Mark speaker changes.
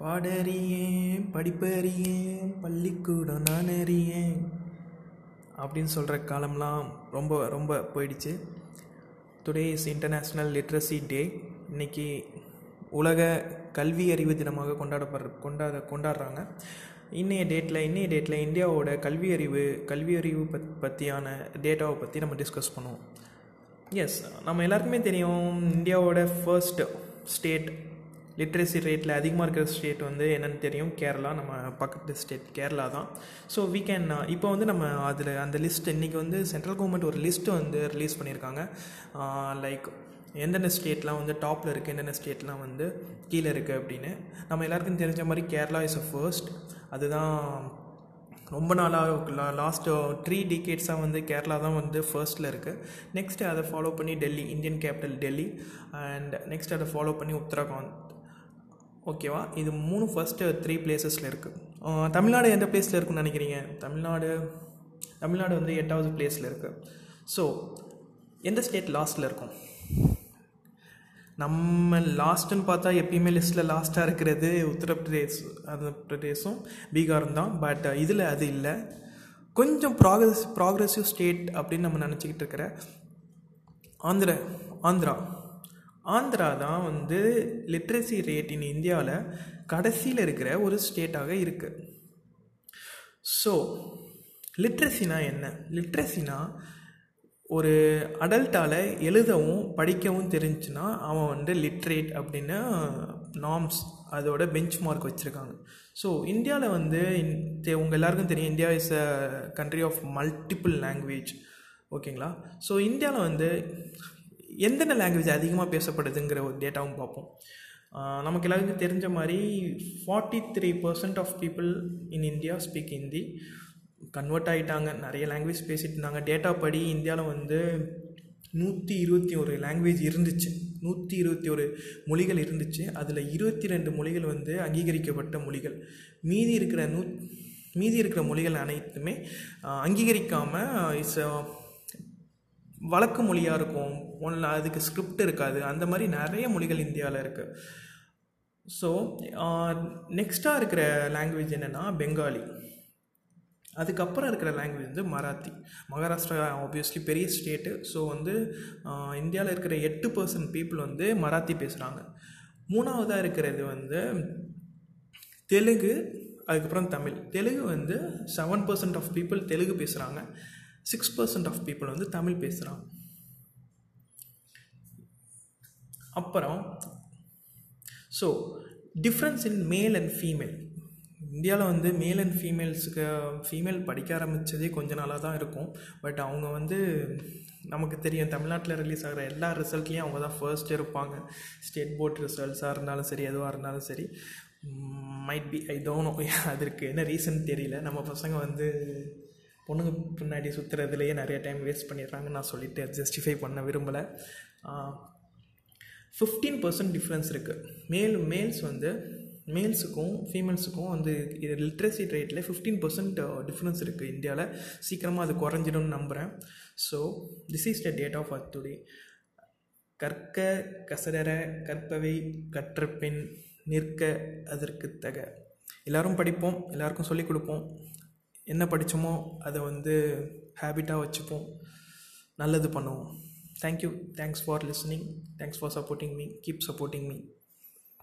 Speaker 1: பாடறியேன் படிப்பறியேன் பள்ளிக்கூடம் நான் அறியேன் அப்படின்னு சொல்கிற காலம்லாம் ரொம்ப ரொம்ப போயிடுச்சு. Today is international literacy day இன்னைக்கு உலக கல்வி அறிவு தினமாக கொண்டாடப்படுற கொண்டாட கொண்டாடுறாங்க. இன்றைய டேட்டில் இன்றைய டேட்டில் இந்தியாவோட கல்வி அறிவு கல்வி அறிவு பத் பற்றியான டேட்டாவை பற்றி நம்ம டிஸ்கஸ் பண்ணுவோம். எஸ் நம்ம எல்லாருக்குமே தெரியும் இந்தியாவோட ஃபர்ஸ்ட் ஸ்டேட் லிட்ரஸி ரேட்டில் அதிகமாக இருக்கிற ஸ்டேட் வந்து என்னென்னு தெரியும்? கேரளா நம்ம பக்கத்து ஸ்டேட் கேரளா தான். ஸோ வீ கேன் இப்போ வந்து நம்ம அதில் அந்த லிஸ்ட் இன்றைக்கி வந்து சென்ட்ரல் கவர்மெண்ட் ஒரு லிஸ்ட்டு வந்து ரிலீஸ் பண்ணியிருக்காங்க. Uh, லைக் எந்தெந்த ஸ்டேட்லாம் வந்து டாப்பில் இருக்குது எந்தெந்த ஸ்டேட்லாம் வந்து கீழே இருக்குது அப்படின்னு. நம்ம எல்லாருக்கும் தெரிஞ்ச மாதிரி கேரளா இஸ் அ ஃபர்ஸ்ட் அதுதான் ரொம்ப நாளாக லாஸ்ட் த்ரீ டிகேட்ஸாக வந்து கேரளா தான் வந்து ஃபர்ஸ்ட்டில் இருக்குது நெக்ஸ்ட்டு அதை ஃபாலோ பண்ணி Delhi Indian capital Delhi. And next அதை ஃபாலோ பண்ணி உத்தரகாண்ட். ஓகேவா? இது மூணு ஃபஸ்ட்டு த்ரீ பிளேசஸில் இருக்குது தமிழ்நாடு எந்த பிளேஸில் இருக்குன்னு நினைக்கிறீங்க? தமிழ்நாடு தமிழ்நாடு வந்து எட்டாவது பிளேஸில் இருக்குது ஸோ எந்த ஸ்டேட் லாஸ்ட்டில் இருக்கும்? நம்ம லாஸ்ட்டுன்னு பார்த்தா எப்பயுமே லிஸ்ட்டில் லாஸ்ட்டாக இருக்கிறது உத்தரப்பிரதேஷ் அந்த பிரதேசம். பீகாரும் தான் பட் இதில் அது இல்லை. கொஞ்சம் ப்ராக்ரஸ் ப்ராக்ரெசிவ் ஸ்டேட் அப்படின்னு நம்ம நினச்சிக்கிட்டு இருக்கிற ஆந்திர ஆந்திரா. ஆந்திரா தான் வந்து லிட்ரஸி ரேட் இன் இந்தியாவில் கடைசியில் இருக்கிற ஒரு ஸ்டேட்டாக இருக்குது ஸோ லிட்ரஸினா என்ன? லிட்ரஸினா ஒரு அடல்ட்டால் எழுதவும் படிக்கவும் தெரிஞ்சுன்னா அவன் வந்து லிட்ரேட் அப்படின்னு நாம்ஸ் அதோட பெஞ்ச் மார்க் வச்சுருக்காங்க. ஸோ இந்தியாவில் வந்து உங்கள் எல்லாருக்கும் தெரியும் India is a country of multiple language ஓகேங்களா ஸோ இந்தியாவில் வந்து எந்தெந்த லாங்குவேஜ் அதிகமாக பேசப்படுதுங்கிற ஒரு டேட்டாவும் பார்ப்போம். நமக்கு எல்லாருக்கும் தெரிஞ்ச மாதிரி forty three percent of people in India speak Hindi convert ஆகிட்டாங்க நிறைய லாங்குவேஜ் பேசிட்டு இருந்தாங்க. டேட்டா படி இந்தியாவில் வந்து நூற்றி இருபத்தி ஒரு லாங்குவேஜ் இருந்துச்சு. நூற்றி இருபத்தி ஒரு மொழிகள் இருந்துச்சு. அதில் இருபத்தி ரெண்டு மொழிகள் வந்து அங்கீகரிக்கப்பட்ட மொழிகள். மீதி இருக்கிற நூ மீதி இருக்கிற மொழிகள் அனைத்துமே அங்கீகரிக்காமல் இஸ் வழக்கு மொழியாக இருக்கும். ஒன்றில் அதுக்கு ஸ்கிரிப்ட் இருக்காது. அந்த மாதிரி நிறைய மொழிகள் இந்தியாவில் இருக்குது ஸோ நெக்ஸ்ட்டாக இருக்கிற லாங்குவேஜ் என்னென்னா பெங்காலி. அதுக்கப்புறம் இருக்கிற லாங்குவேஜ் வந்து மராத்தி. மகாராஷ்டிரா ஆப்வியஸ்லி பெரிய ஸ்டேட்டு ஸோ வந்து இந்தியாவில் இருக்கிற எட்டு பர்சன்ட் பீப்புள் வந்து மராத்தி பேசுகிறாங்க மூணாவதாக இருக்கிறது வந்து தெலுங்கு அதுக்கப்புறம் தமிழ். தெலுங்கு வந்து seven percent of people Telugu பேசுகிறாங்க சிக்ஸ் பர்சன்ட் ஆஃப் பீப்புள் வந்து தமிழ் பேசுகிறாங்க அப்புறம் so difference in male and female இந்தியாவில் வந்து மேல் அண்ட் ஃபீமேல்ஸுக்கு ஃபீமேல் படிக்க ஆரம்பித்ததே கொஞ்ச நாளாக தான் இருக்கும். பட் அவங்க வந்து நமக்கு தெரியும் தமிழ்நாட்டில் ரிலீஸ் ஆகிற எல்லா ரிசல்ட்லேயும் அவங்க தான் ஃபர்ஸ்ட் இருப்பாங்க. ஸ்டேட் போர்ட் ரிசல்ட்ஸாக இருந்தாலும் சரி எதுவாக இருந்தாலும் சரி. மைட் பி ஐ டோனோ அதற்கு என்ன ரீசன் தெரியல. நம்ம பசங்க வந்து பொண்ணுங்க பின்னாடி சுற்றுறதுலையே நிறைய டைம் வேஸ்ட் பண்ணிடுறாங்கன்னு நான் சொல்லிவிட்டு ஜஸ்டிஃபை பண்ண விரும்பலை. ஃபிஃப்டீன் பர்சன்ட் டிஃப்ரென்ஸ் இருக்குது மேல் மேல்ஸ் வந்து மேல்ஸுக்கும் ஃபீமேல்ஸுக்கும் வந்து இது லிட்ரஸி ரேட்டில் ஃபிஃப்டீன் பர்சன்ட் டிஃப்ரென்ஸ் இருக்குது இந்தியாவில் சீக்கிரமாக அது குறைஞ்சிடும்னு நம்புகிறேன் so this is the date of the today கற்க கசடர கற்பவை கற்றப்பின் நிற்க அதற்கு தக. எல்லோரும் படிப்போம் எல்லாருக்கும் சொல்லிக் கொடுப்போம். என்ன படித்தோமோ அதை வந்து ஹேபிட்டாக வச்சுப்போம். நல்லது பண்ணுவோம். Thank you thanks for listening thanks for supporting me keep supporting me